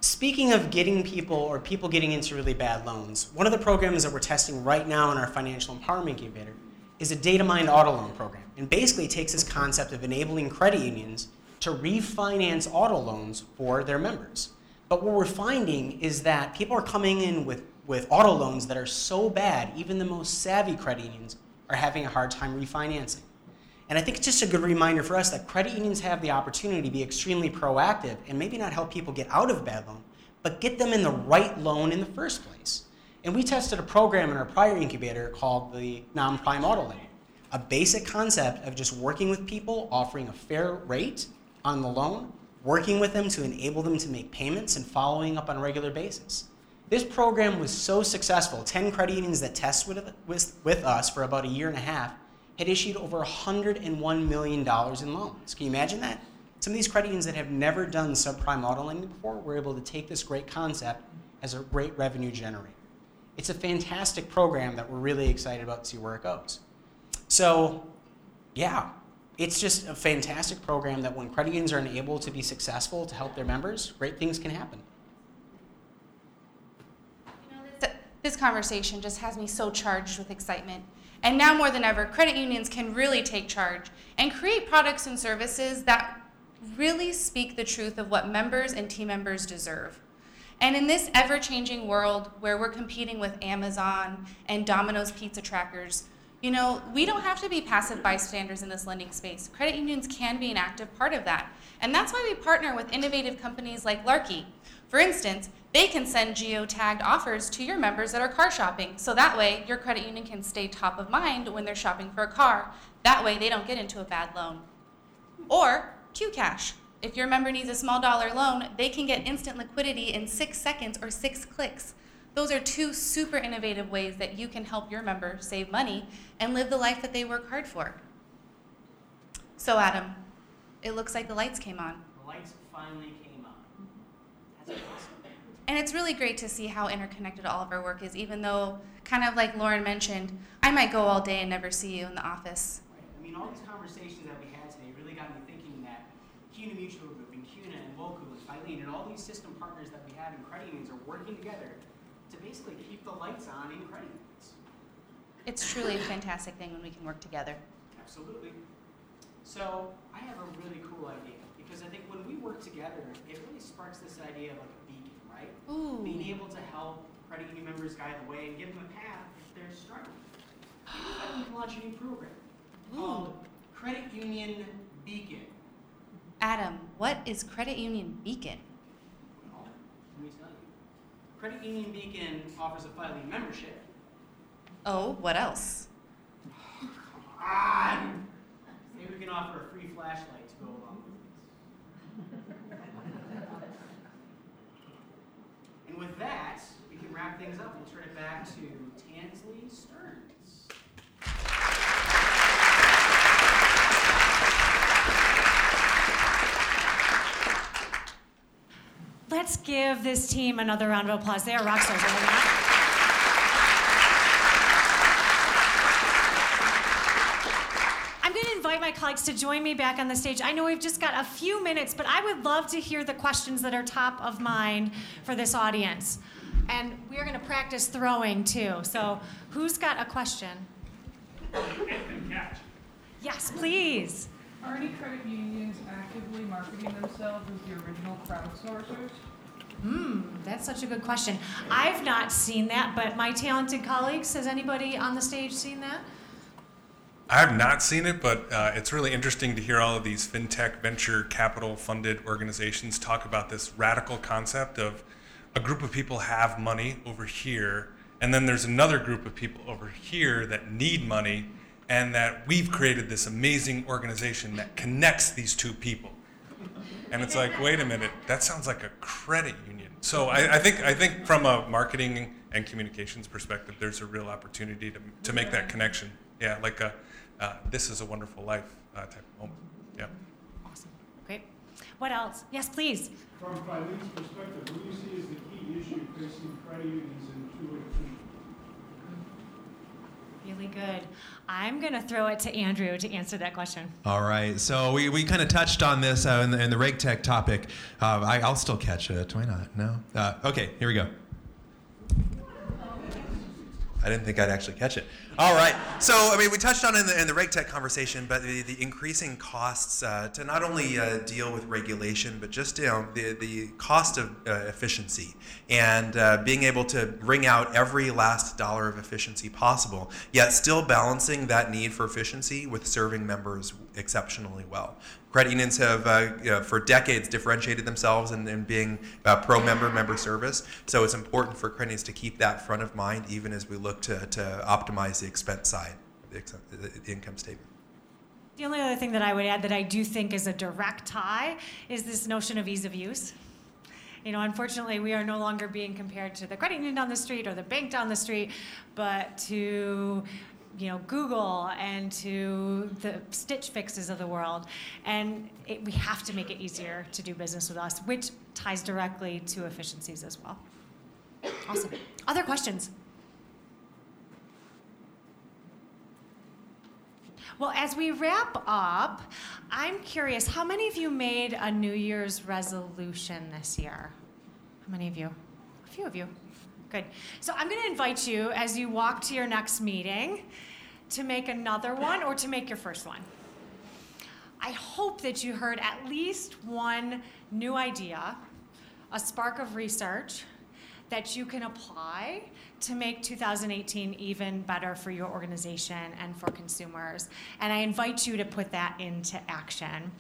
Speaking of getting people or people getting into really bad loans, one of the programs that we're testing right now in our financial empowerment incubator is a data mined auto loan program. And basically takes this concept of enabling credit unions to refinance auto loans for their members. But what we're finding is that people are coming in with, with auto loans that are so bad, even the most savvy credit unions are having a hard time refinancing. And I think it's just a good reminder for us that credit unions have the opportunity to be extremely proactive and maybe not help people get out of bad loan, but get them in the right loan in the first place. And we tested a program in our prior incubator called the non prime auto lending, a basic concept of just working with people, offering a fair rate on the loan, working with them to enable them to make payments, and following up on a regular basis. This program was so successful, 10 credit unions that tested with, with, with us for about a year and a half had issued over $101 million in loans. Can you imagine that? Some of these credit unions that have never done subprime auto lending before were able to take this great concept as a great revenue generator. It's a fantastic program that we're really excited about to see where it goes. So, yeah, it's just a fantastic program that when credit unions are able to be successful to help their members, great things can happen. Th- This conversation just has me so charged with excitement. And now more than ever, credit unions can really take charge and create products and services that really speak the truth of what members and team members deserve. And in this ever changing world where we're competing with Amazon and Domino's pizza trackers, you know, we don't have to be passive bystanders in this lending space. Credit unions can be an active part of that. And that's why we partner with innovative companies like Larky. For instance, they can send geo-tagged offers to your members that are car shopping. So that way your credit union can stay top of mind when they're shopping for a car. That way they don't get into a bad loan. Or QCash. If your member needs a small dollar loan, they can get instant liquidity in six seconds or six clicks. Those are two super innovative ways that you can help your member save money and live the life that they work hard for. So, Adam, it looks like the lights came on. The lights finally came on. That's awesome. And it's really great to see how interconnected all of our work is, even though, kind of like Lauren mentioned, I might go all day and never see you in the office. Right. I mean, all these conversations that we had today really got me thinking that CUNA Mutual Group and CUNA and WOCCU and Filene and all these system partners that we have in credit unions are working together to basically keep the lights on in credit unions. It's truly a fantastic thing when we can work together. Absolutely. So I have a really cool idea because I think when we work together, it really sparks this idea of like a beacon. right? Ooh. Being able to help credit union members guide the way and give them a path if they're struggling. I can launch a new program called Credit Union Beacon. Adam, what is Credit Union Beacon? Well, let me tell you. Credit Union Beacon offers a Filene membership. Oh, what else? Ah! Maybe we can offer a free flashlight to go along with this. and with that, we can wrap things up. We'll turn it back to Tansley Stearns. Let's give this team another round of applause. They are rock stars, are they not? I'm going to invite my colleagues to join me back on the stage. I know we've just got a few minutes, but I would love to hear the questions that are top of mind for this audience. And we are going to practice throwing too. So, who's got a question? Yes, please. Are any credit unions actively marketing themselves as the original crowdsourcers? Hmm, that's such a good question. I've not seen that, but my talented colleagues, has anybody on the stage seen that? I have not seen it, but uh, it's really interesting to hear all of these fintech venture capital funded organizations talk about this radical concept of a group of people have money over here, and then there's another group of people over here that need money, and that we've created this amazing organization that connects these two people. And it's like, wait a minute, that sounds like a credit union. So I, I think I think from a marketing and communications perspective, there's a real opportunity to, to make that connection. Yeah, like a uh, this is a wonderful life uh, type of moment. Yeah. Awesome. Great. What else? Yes, please. From Filene's perspective, what do you see as the key issue facing credit unions in 218? Really good. I'm going to throw it to Andrew to answer that question. All right. So we, we kind of touched on this uh, in, the, in the reg tech topic. Uh, I, I'll still catch it. Why not? No? Uh, okay, here we go. I didn't think I'd actually catch it. All right. So, I mean, we touched on in the, in the RegTech conversation, but the, the increasing costs uh, to not only uh, deal with regulation, but just you know, the, the cost of uh, efficiency and uh, being able to wring out every last dollar of efficiency possible, yet still balancing that need for efficiency with serving members exceptionally well. Credit unions have, uh, you know, for decades, differentiated themselves in, in being uh, pro-member member service. So it's important for credit unions to keep that front of mind, even as we look to, to optimize the expense side, the, ex- the income statement. The only other thing that I would add that I do think is a direct tie is this notion of ease of use. You know, unfortunately, we are no longer being compared to the credit union down the street or the bank down the street, but to you know Google and to the Stitch Fixes of the world, and it, we have to make it easier to do business with us, which ties directly to efficiencies as well. Awesome. Other questions? Well, as we wrap up, I'm curious how many of you made a New Year's resolution this year? How many of you? A few of you. Good. So I'm going to invite you as you walk to your next meeting to make another one or to make your first one. I hope that you heard at least one new idea, a spark of research that you can apply to make 2018 even better for your organization and for consumers. And I invite you to put that into action.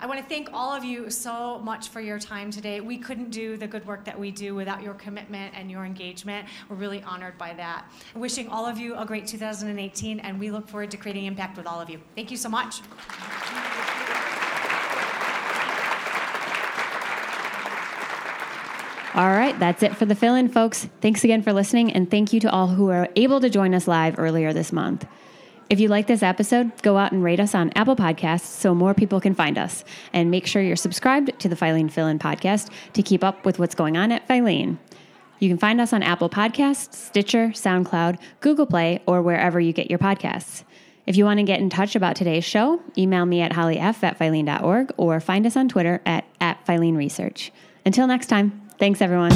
I want to thank all of you so much for your time today. We couldn't do the good work that we do without your commitment and your engagement. We're really honored by that. Wishing all of you a great 2018, and we look forward to creating impact with all of you. Thank you so much. All right, that's it for the fill in, folks. Thanks again for listening, and thank you to all who were able to join us live earlier this month. If you like this episode, go out and rate us on Apple Podcasts so more people can find us. And make sure you're subscribed to the Filene Fill In podcast to keep up with what's going on at Filene. You can find us on Apple Podcasts, Stitcher, SoundCloud, Google Play, or wherever you get your podcasts. If you want to get in touch about today's show, email me at hollyf at filene.org or find us on Twitter at, at Filene Research. Until next time, thanks everyone.